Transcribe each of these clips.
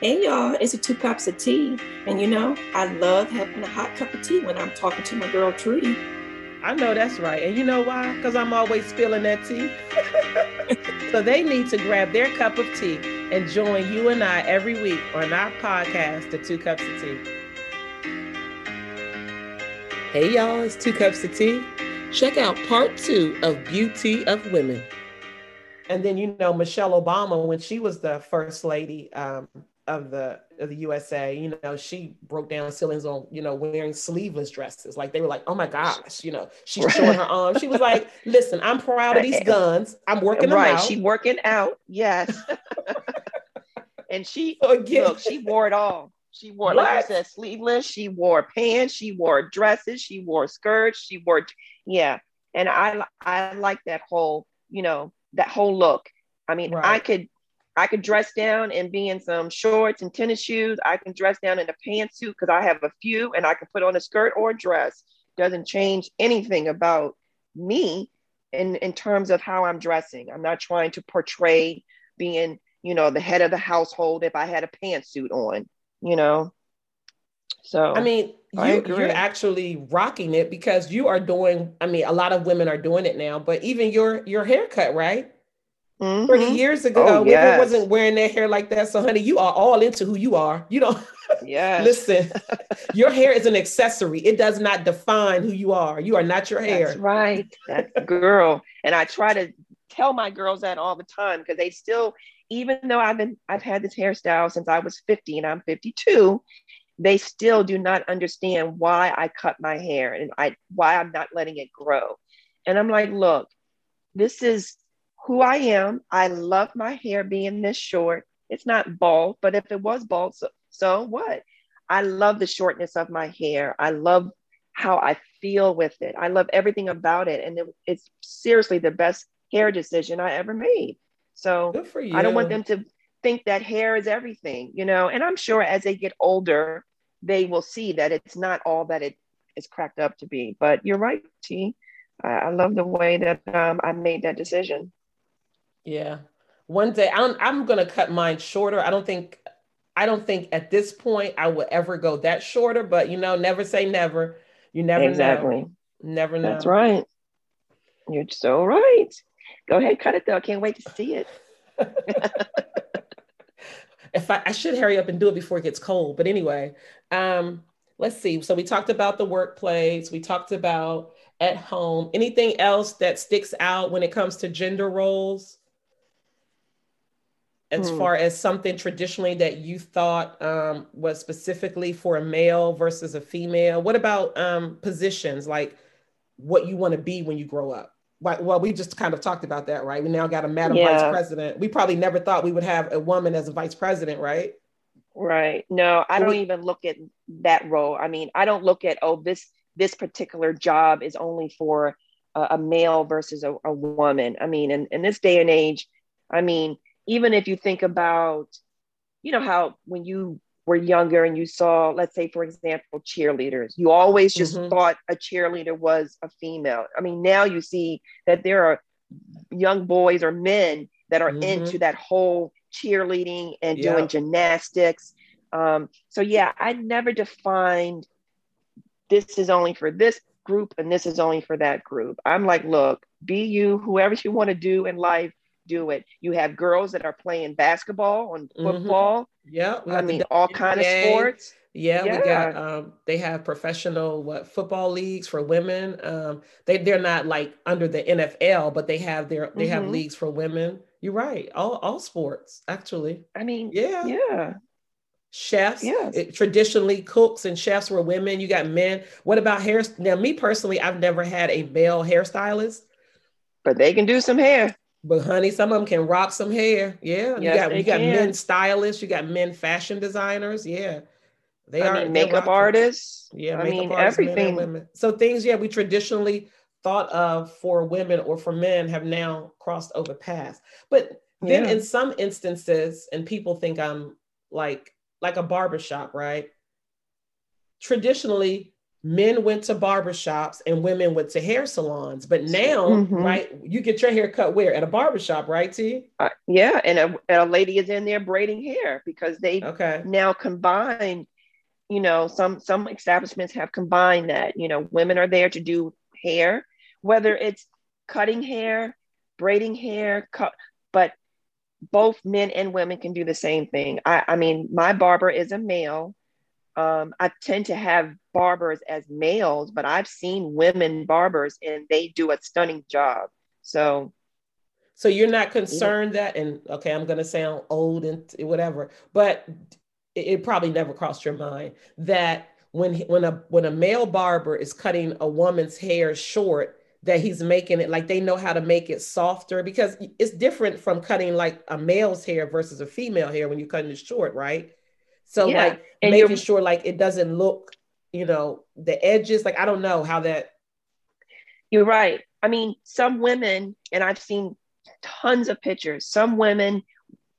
Hey y'all, it's a two cups of tea. And you know, I love having a hot cup of tea when I'm talking to my girl Trudy. I know that's right. And you know why? Because I'm always spilling that tea. so they need to grab their cup of tea and join you and I every week on our podcast, The Two Cups of Tea. Hey y'all, it's Two Cups of Tea. Check out part two of Beauty of Women. And then, you know, Michelle Obama, when she was the first lady, um, of the of the USA, you know, she broke down ceilings on, you know, wearing sleeveless dresses. Like they were like, oh my gosh, you know, she's showing her arms. She was like, listen, I'm proud of these guns. I'm working right. out. She working out. Yes. and she Again. look, she wore it all. She wore, what? like I said, sleeveless. She wore pants. She wore dresses. She wore skirts. She wore, yeah. And I, I like that whole, you know, that whole look. I mean, right. I could I could dress down and be in some shorts and tennis shoes. I can dress down in a pantsuit because I have a few and I can put on a skirt or a dress. Doesn't change anything about me in, in terms of how I'm dressing. I'm not trying to portray being, you know, the head of the household if I had a pantsuit on, you know. So I mean, you, you're actually rocking it because you are doing, I mean, a lot of women are doing it now, but even your your haircut, right? Mm-hmm. 30 years ago, oh, yes. women wasn't wearing their hair like that. So, honey, you are all into who you are. You don't yeah. listen, your hair is an accessory. It does not define who you are. You are not your hair. That's right. That's girl. And I try to tell my girls that all the time because they still, even though I've been I've had this hairstyle since I was 50 and I'm 52, they still do not understand why I cut my hair and I why I'm not letting it grow. And I'm like, look, this is who I am. I love my hair being this short. It's not bald, but if it was bald, so, so what? I love the shortness of my hair. I love how I feel with it. I love everything about it. And it, it's seriously the best hair decision I ever made. So I don't want them to think that hair is everything, you know. And I'm sure as they get older, they will see that it's not all that it is cracked up to be. But you're right, T. I, I love the way that um, I made that decision. Yeah. One day I'm I'm gonna cut mine shorter. I don't think I don't think at this point I would ever go that shorter, but you know, never say never. You never exactly. know. Never know. That's right. You're so right. Go ahead, cut it though. I can't wait to see it. if I, I should hurry up and do it before it gets cold. But anyway, um, let's see. So we talked about the workplace, we talked about at home. Anything else that sticks out when it comes to gender roles? As hmm. far as something traditionally that you thought um, was specifically for a male versus a female? What about um, positions like what you want to be when you grow up? Well, we just kind of talked about that, right? We now got a madam yeah. vice president. We probably never thought we would have a woman as a vice president, right? Right. No, I don't even look at that role. I mean, I don't look at oh this this particular job is only for a, a male versus a, a woman. I mean, in, in this day and age, I mean, even if you think about, you know, how when you were younger and you saw, let's say, for example, cheerleaders, you always just mm-hmm. thought a cheerleader was a female. I mean, now you see that there are young boys or men that are mm-hmm. into that whole cheerleading and yeah. doing gymnastics. Um, so, yeah, I never defined this is only for this group and this is only for that group. I'm like, look, be you, whoever you want to do in life, do it. You have girls that are playing basketball and mm-hmm. football. Mm-hmm. Yeah, I mean all kind of sports. Yeah, yeah, we got um, they have professional what football leagues for women. Um, they they're not like under the NFL, but they have their they mm-hmm. have leagues for women. You're right. All all sports actually. I mean, yeah, yeah. Chefs, yes. It, traditionally cooks and chefs were women. You got men. What about hair? Now, me personally, I've never had a male hairstylist, but they can do some hair. But honey, some of them can rock some hair. Yeah, yes, you got you got men stylists, you got men fashion designers. Yeah, they I are mean, makeup artists. Yeah, I mean artists, everything. So things, yeah, we traditionally thought of for women or for men have now crossed over paths. But then yeah. in some instances, and people think I'm like like a barbershop, right? Traditionally, men went to barbershops and women went to hair salons. But now, Mhm. right, you get your hair cut where? At a barbershop, right, T? Uh, yeah, and a, and a lady is in there braiding hair because they Okay. now combine. You know, some some establishments have combined that. You know, women are there to do hair, whether it's cutting hair, braiding hair, cut, but both men and women can do the same thing. I, I mean, my barber is a male. Um, I tend to have barbers as males, but I've seen women barbers and they do a stunning job. So So you're not concerned that, and okay, I'm going to sound old and whatever, but it, it probably never crossed your mind that when when a when a male barber is cutting a woman's hair short, that he's making it like they know how to make it softer because it's different from cutting like a male's hair versus a female hair when you're cutting it short, right? So Yeah, like and making sure like it doesn't look, you know, the edges. Like I don't know how that. You're right. I mean, some women, and I've seen tons of pictures, some women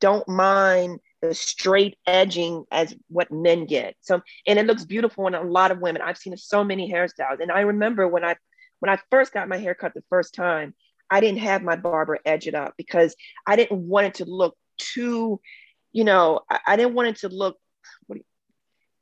don't mind the straight edging as what men get. So, and it looks beautiful on a lot of women. I've seen so many hairstyles. And I remember when I when I first got my hair cut the first time, I didn't have my barber edge it up because I didn't want it to look too, you know, I, I didn't want it to look what do you-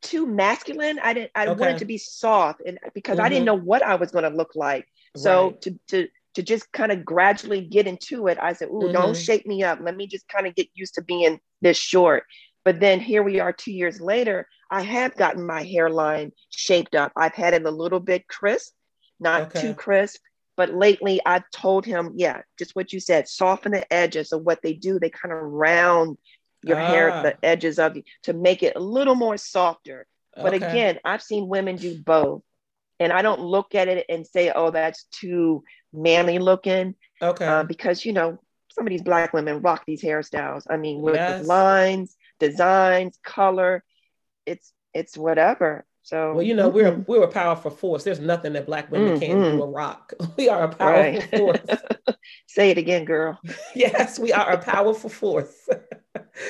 too masculine. I didn't I Okay. wanted to be soft and because I didn't Mhm. know what I was going to look like. So Right. to to to just kind of gradually get into it, I said, "Ooh, don't Mhm. shake me up. Let me just kind of get used to being this short." But then here we are, two years later. I have gotten my hairline shaped up. I've had it a little bit crisp, not Okay. too crisp. But lately, I've told him, yeah, just what you said, soften the edges. So what they do, they kind of round your hair, Ah. the edges of you, to make it a little more softer. But Okay. again, I've seen women do both. And I don't look at it and say, oh, that's too manly looking. okay, Uh, because, you know, some of these Black women rock these hairstyles. I mean, with, with Yes. lines, designs, color, it's it's whatever. So, Well, you know, we're mhm. we're a powerful force. There's nothing that black women can't Mhm. do a rock. We are a powerful right. force. Say it again, girl. yes, we are a powerful force.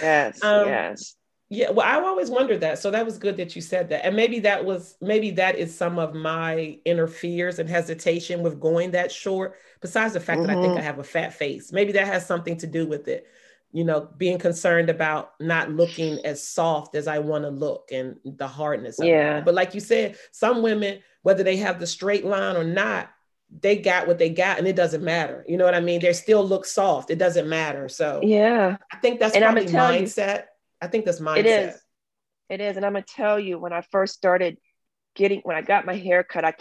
Yes, Um, yes. yeah, well, I've always wondered that. So that was good that you said that. And maybe that was maybe that is some of my inner fears and hesitation with going that short. Besides the fact that I think Mhm. I have a fat face, maybe that has something to do with it. You know, being concerned about not looking as soft as I want to look and the hardness. Yeah. It. But like you said, some women, whether they have the straight line or not, they got what they got, and it doesn't matter. You know what I mean? They still look soft. It doesn't matter. So Yeah, I think that's And probably tell you- mindset. I think that's mindset. it is. It is. And I'm going to tell you, when I first started getting, when I got my hair cut, I,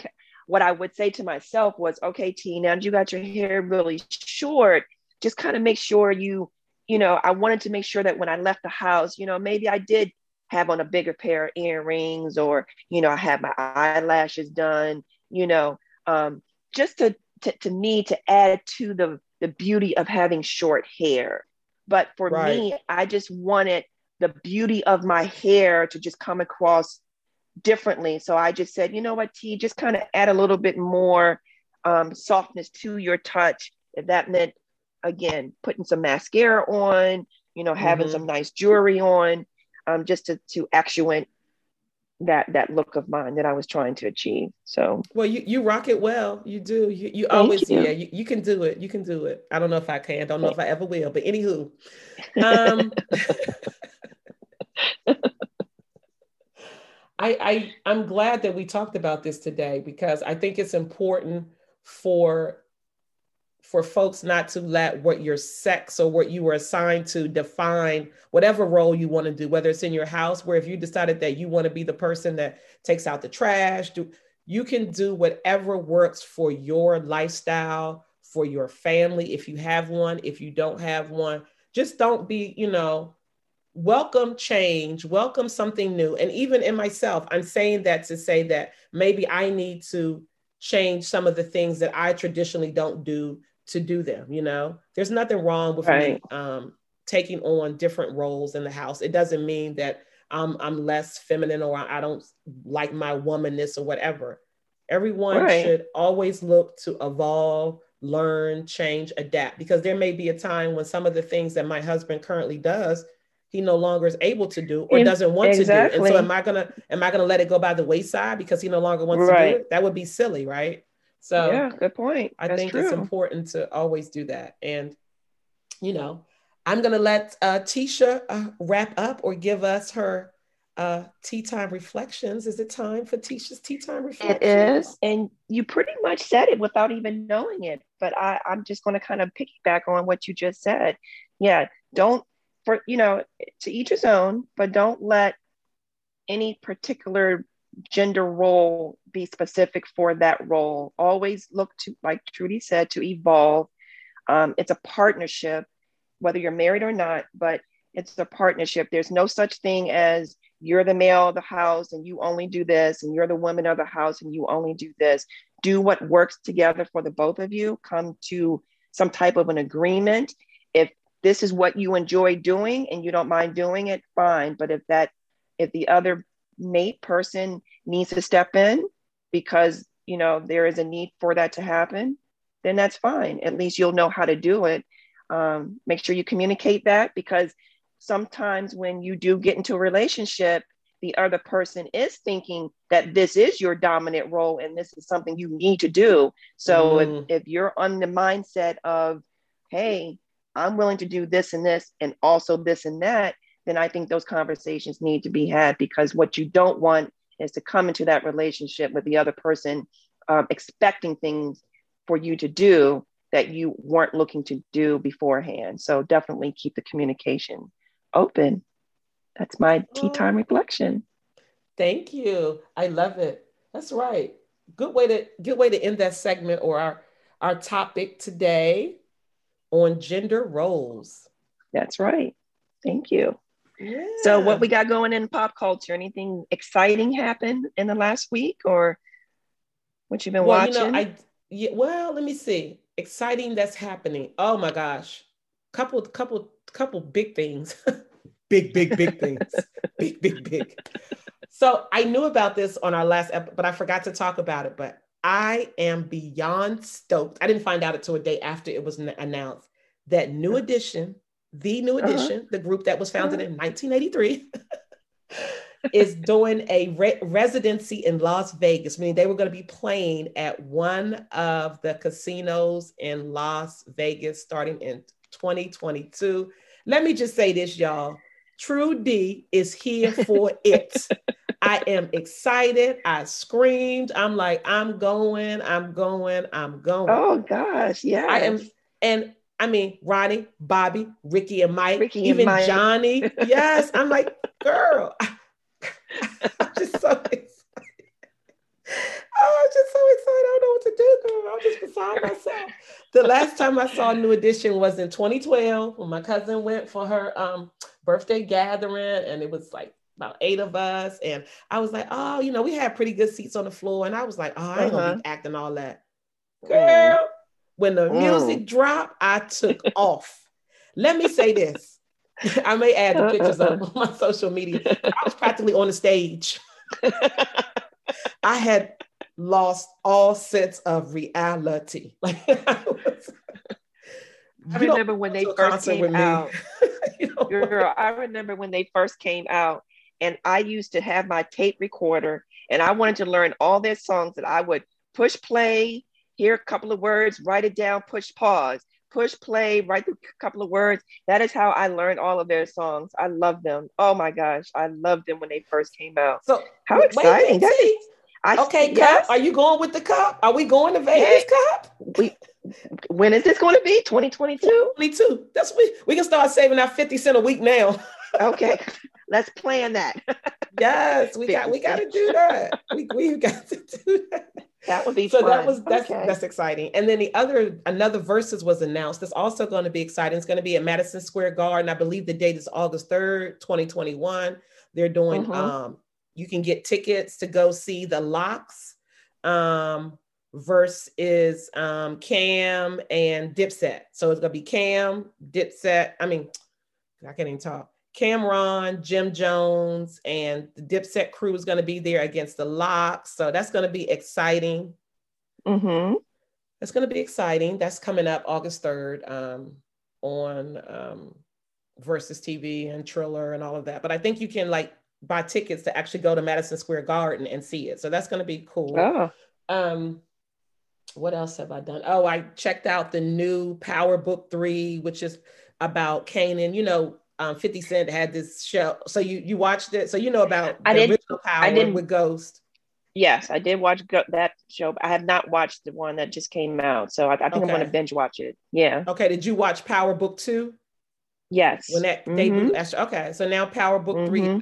what I would say to myself was, okay, T, now you got your hair really short, just kind of make sure you, you know, I wanted to make sure that when I left the house, you know, maybe I did have on a bigger pair of earrings or, you know, I had my eyelashes done, you know, um, just to, to, to me to add to the, the beauty of having short hair. But for Right. me, I just wanted the beauty of my hair to just come across differently. So I just said, you know what, T, just kind of add a little bit more um, softness to your touch. If that meant, again, putting some mascara on, you know, having Mhm. some nice jewelry on, um, just to, to actuate that that look of mine that I was trying to achieve. So Well, you, you rock it well. You do. You, you Thank always, you. yeah, you, you can do it. You can do it. I don't know if I can. Don't know if I ever will. But anywho, um, I, I I'm glad that we talked about this today because I think it's important for for folks not to let what your sex or what you were assigned to define whatever role you want to do, whether it's in your house, where if you decided that you want to be the person that takes out the trash, do you can do whatever works for your lifestyle, for your family, if you have one, if you don't have one. Just don't be, you know, welcome change, welcome something new. And even in myself, I'm saying that to say that maybe I need to change some of the things that I traditionally don't do to do them. You know, there's nothing wrong with Right. me um, taking on different roles in the house. It doesn't mean that I'm, I'm less feminine or I don't like my womanness or whatever. Everyone Right. should always look to evolve, learn, change, adapt, because there may be a time when some of the things that my husband currently does he no longer is able to do or doesn't want exactly. to do. And so am I gonna am I gonna let it go by the wayside because he no longer wants right. to do it? That would be silly, right? So yeah, good point. I That's think true. it's important to always do that. And you know, I'm gonna let uh, Tisha uh, wrap up or give us her uh, tea time reflections. Is it time for Tisha's tea time reflections? It is, and you pretty much said it without even knowing it. But I, I'm just going to kind of piggyback on what you just said. Yeah, don't for you know to each his own, but don't let any particular gender role be specific for that role. Always look to, like Trudy said, to evolve. Um, it's a partnership, whether you're married or not, but it's a partnership. There's no such thing as you're the male of the house and you only do this, and you're the woman of the house and you only do this. Do what works together for the both of you. Come to some type of an agreement. If this is what you enjoy doing and you don't mind doing it, fine. But if that, if the other mate person needs to step in because you know there is a need for that to happen, then that's fine. At least you'll know how to do it. Um, make sure you communicate that because sometimes when you do get into a relationship, the other person is thinking that this is your dominant role and this is something you need to do. So mm. if, if you're on the mindset of, hey, I'm willing to do this and this and also this and that, then I think those conversations need to be had because what you don't want is to come into that relationship with the other person um, expecting things for you to do that you weren't looking to do beforehand. So definitely keep the communication open. That's my tea time reflection. Thank you. I love it. That's right. Good way to good way to end that segment or our our topic today on gender roles. That's right. Thank you. Yeah. So, what we got going in pop culture? Anything exciting happen in the last week, or what you've been well, watching? You know, I yeah. Well, let me see. Exciting that's happening. Oh my gosh, couple, couple, couple big things. big, big, big things. big, big, big. So I knew about this on our last episode, but I forgot to talk about it. But I am beyond stoked. I didn't find out until a day after it was announced that New Edition, the New uh-huh. Edition, uh-huh. the group that was founded uh-huh. in 1983, is doing a re- residency in Las Vegas, meaning they were going to be playing at one of the casinos in Las Vegas starting in 2022. Let me just say this, y'all. True D is here for it. I am excited. I screamed. I'm like, I'm going, I'm going, I'm going. Oh gosh, yeah. I am, and I mean, Ronnie, Bobby, Ricky, and Mike, Ricky even and Mike. Johnny. Yes, I'm like, girl. I'm just so excited. Oh, I'm just so excited. I don't know what to do, girl. I'm just beside myself. The last time I saw New Edition was in 2012 when my cousin went for her um, birthday gathering, and it was like about eight of us. And I was like, oh, you know, we had pretty good seats on the floor. And I was like, oh, I ain't uh-huh. gonna be uh-huh. acting all that. Girl, when the mm. music dropped, I took off. Let me say this. I may add the pictures on my social media. I was practically on the stage. I had lost all sense of reality. Like I was, I remember when they first came out. Girl, I remember when they first came out and I used to have my tape recorder and I wanted to learn all their songs that I would push play, hear a couple of words, write it down, push pause, push play, write a couple of words. That is how I learned all of their songs. I love them. Oh my gosh, I loved them when they first came out. So how exciting! Wait, wait, I, okay, yes. Cup. Are you going with the cup? Are we going to Vegas hey, Cup? We when is this going to be? 2022? 22. That's we we can start saving our 50 cent a week now. okay. Let's plan that. yes, we got we got to do that. We we got to do that. That would be so. Fun. That was that's okay. that's exciting. And then the other another Verzuz was announced. That's also going to be exciting. It's going to be at Madison Square Garden. I believe the date is August third, twenty twenty one. They're doing. Mm-hmm. Um, you can get tickets to go see the LOX Um, verse is um, Cam and Dipset. So it's gonna be Cam, Dipset. I mean, I can't even talk. Cam'ron, Jim Jones, and the Dipset crew is going to be there against the LOX. So that's going to be exciting. Mm-hmm. That's going to be exciting. That's coming up August 3rd um, on um, Verzuz TV and Triller and all of that. But I think you can like buy tickets to actually go to Madison Square Garden and see it. So that's going to be cool. Oh, Um, what else have I done? Oh, I checked out the new Power Book Three, which is about Kanan. You know, um, Fifty Cent had this show. So you you watched it. So you know about I the did- original Power I didn't- with Ghost. yes, I did watch go- that show. But I have not watched the one that just came out, so I, I think I'm going to binge watch it. Yeah. Okay, did you watch Power Book Two Yes. when that Mhm. debuted? That's- Okay, so now Power Book Three is Mhm. out.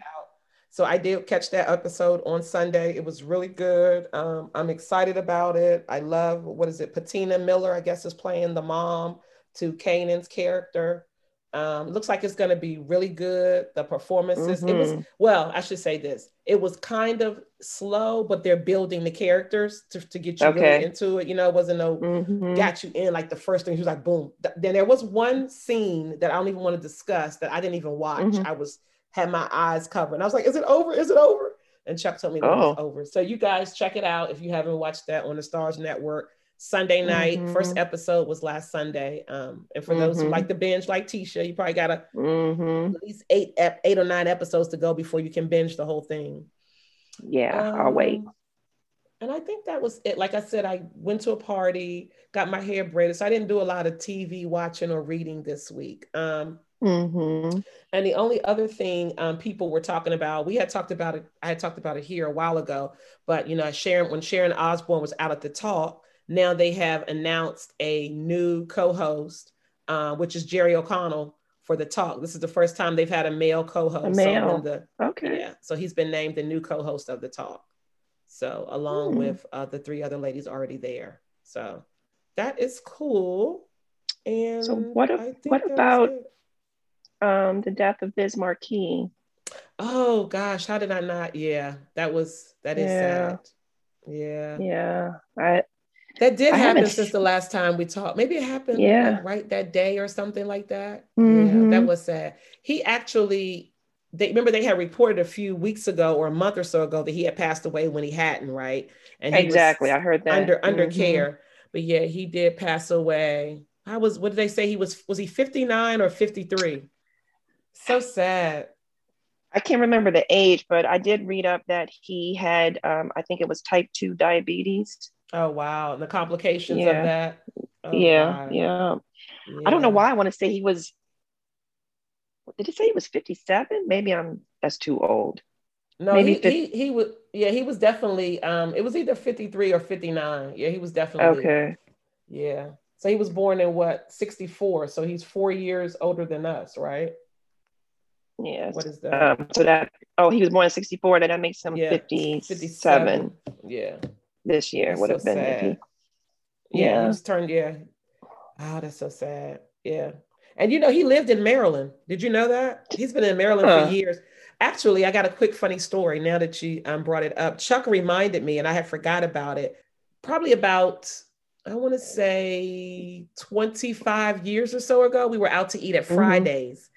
So I did catch that episode on Sunday. It was really good. Um, I'm excited about it. I love what is it? Patina Miller, I guess, is playing the mom to Kanan's character. Um, looks like it's going to be really good. The performances. It was Mhm. well. I should say this. It was kind of slow, but they're building the characters to, to get you Okay. really into it. You know, it wasn't no Mhm. got you in like the first thing. She was like, boom. Then there was one scene that I don't even want to discuss that I didn't even watch. Mhm. I was had my eyes covered. And I was like, is it over? Is it over? And Chuck told me that it was Oh. over. So you guys check it out if you haven't watched that on the Starz Network. Sunday night, Mhm. first episode was last Sunday. Um, and for those who Mhm. like the binge, like Tisha, you probably got a, Mhm. at least eight, ep- eight or nine episodes to go before you can binge the whole thing. Yeah, I'll wait. Um, And I think that was it. Like I said, I went to a party, got my hair braided. So I didn't do a lot of TV watching or reading this week. Um, hmm and the only other thing um, people were talking about, we had talked about it, I had talked about it here a while ago, but you know, Sharon, when Sharon Osbourne was out at the talk, now they have announced a new co-host, uh, which is Jerry O'Connell for the talk. This is the first time they've had a male co-host. A So male. in the, Okay. yeah, so he's been named the new co-host of the talk. So along Hmm. with uh, the three other ladies already there. So that is cool. And So what think what about- Um, the death of Biz Markie. Oh gosh, how did I not? Yeah, that was that is Yeah. sad. Yeah. Yeah. I That did I happen since the last time we talked. Maybe it happened Yeah. like, right that day or something like that. Yeah, Mhm. that was sad. He actually they remember they had reported a few weeks ago or a month or so ago that he had passed away when he hadn't, right? And exactly. I heard that. under under Mhm. care. But yeah, he did pass away. I was what did they say he was was he 59 or 53? So sad. I can't remember the age, but I did read up that he had um, I think it was type two diabetes. Oh wow, the complications Yeah. of that. Oh, yeah, God. yeah. I don't know why I want to say he was did it say he was 57? Maybe I'm that's too old. No, maybe he, fif- he he was yeah, he was definitely um it was either 53 or 59. Yeah, he was definitely Okay. yeah. So he was born in what 64, so he's four years older than us, right? Yes. What is that? Um, so that oh he was born in 64, then that makes him Yeah, 57, 57. Yeah. This year would so have been sad. Yeah, Yeah. he was turned, yeah. Oh, that's so sad. Yeah. And you know, he lived in Maryland. Did you know that? He's been in Maryland Huh. for years. Actually, I got a quick funny story now that you um, brought it up. Chuck reminded me, and I had forgot about it. Probably about, I want to say 25 years or so ago, we were out to eat at Mhm. Fridays.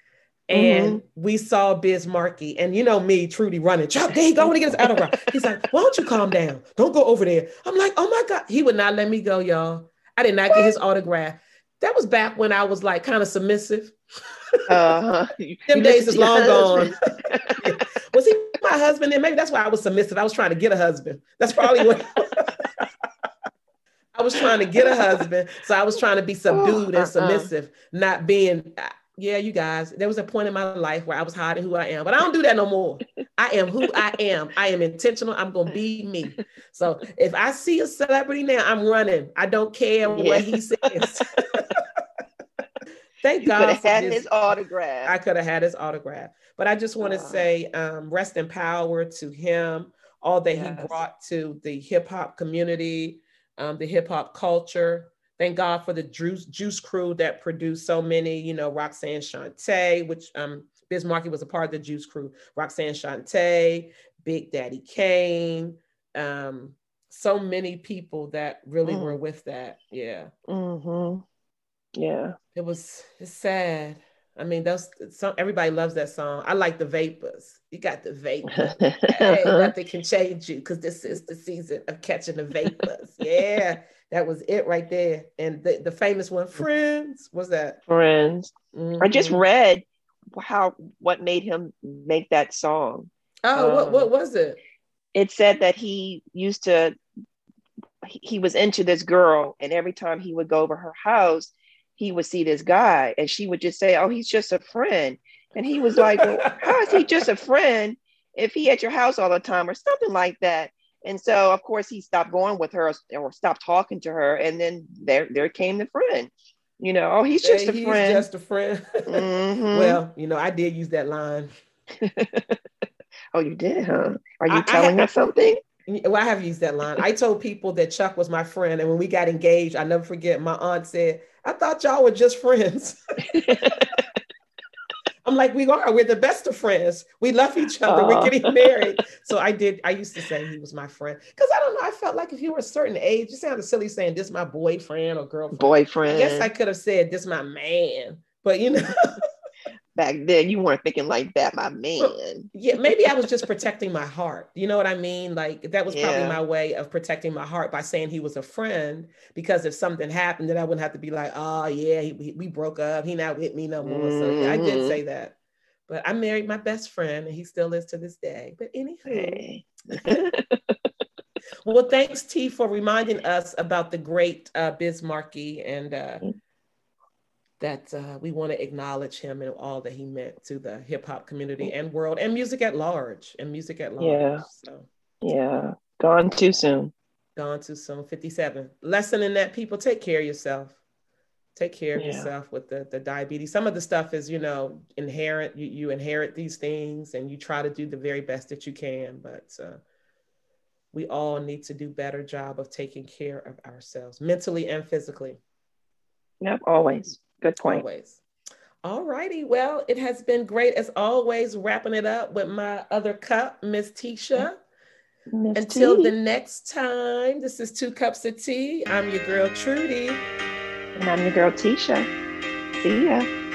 And we saw Biz Markie, and you know me, Trudy, running. Chuck, there he go. I want to get his autograph. He's like, "Why don't you calm down? Don't go over there." I'm like, "Oh my god!" He would not let me go, y'all. I did not get his autograph. That was back when I was like kind of submissive. Uh-huh. Them days is long gone. Was he my husband? Then maybe that's why I was submissive. I was trying to get a husband. That's probably what. I was trying to get a husband, so I was trying to be subdued uh-uh. and submissive, not being. Yeah, you guys. There was a point in my life where I was hiding who I am, but I don't do that no more. I am who I am. I am intentional. I'm gonna be me. So if I see a celebrity now, I'm running. I don't care Yeah. what he says. Thank You could God have had his autograph. I could have had his autograph. But I just want to Wow. say um, rest in power to him, all that Yes. he brought to the hip hop community, um, the hip hop culture. Thank God for the Juice, Juice crew that produced so many, you know, Roxanne Shante, which um, Biz Markie was a part of the Juice crew, Roxanne Shante, Big Daddy Kane, um, so many people that really Mm. were with that. Yeah hmm Yeah. it was it's sad. I mean, those some everybody loves that song. I like the vapors. You got the vapors. hey, nothing can change you because this is the season of catching the vapors. yeah, that was it right there. And the, the famous one, Friends, was that? Friends. I just Mhm. read how what made him make that song. Oh, um, what what was it? It said that he used to he was into this girl, and every time he would go over her house, he would see this guy, and she would just say, "Oh, he's just a friend." And he was like, well, "How is he just a friend if he at your house all the time, or something like that?" And so, of course, he stopped going with her or stopped talking to her, and then there there came the friend. You know, oh, he's just hey, a friend. Just a friend. Mm-hmm. well, you know, I did use that line. oh, you did, huh? Are you I, telling I, us something? Well, I have used that line. I told people that Chuck was my friend, and when we got engaged, I never forget. My aunt said, "I thought y'all were just friends." I'm like, we are. We're the best of friends. We love each other. We're getting married. So I did. I used to say he was my friend because I don't know. I felt like if you were a certain age, you sounded silly saying this my boyfriend or girlfriend. Boyfriend. I guess I could have said this my man, but you know. back then you weren't thinking like that, my man. yeah, maybe I was just protecting my heart. You know what I mean? Like that was yeah. probably my way of protecting my heart by saying he was a friend. Because if something happened, then I wouldn't have to be like, oh yeah, he, he, we broke up. He not with me no more. Mm-hmm. So yeah, I did mm-hmm. say that. But I married my best friend, and he still is to this day. But anyway. well, thanks T for reminding us about the great uh, Biz Markie and. Uh, mm that uh, we want to acknowledge him and all that he meant to the hip hop community and world and music at large and music at large. Yeah. So. Yeah. Gone too soon. Gone too soon. 57. Lesson in that people take care of yourself. Take care of yeah. yourself with the, the diabetes. Some of the stuff is, you know, inherent. You, you inherit these things and you try to do the very best that you can. But uh, we all need to do better job of taking care of ourselves mentally and physically. Yep, always. Good point. Always. All righty. Well, it has been great as always, wrapping it up with my other cup, Miss Tisha. Until T. the next time, this is Two Cups of Tea. I'm your girl, Trudy. And I'm your girl, Tisha. See ya.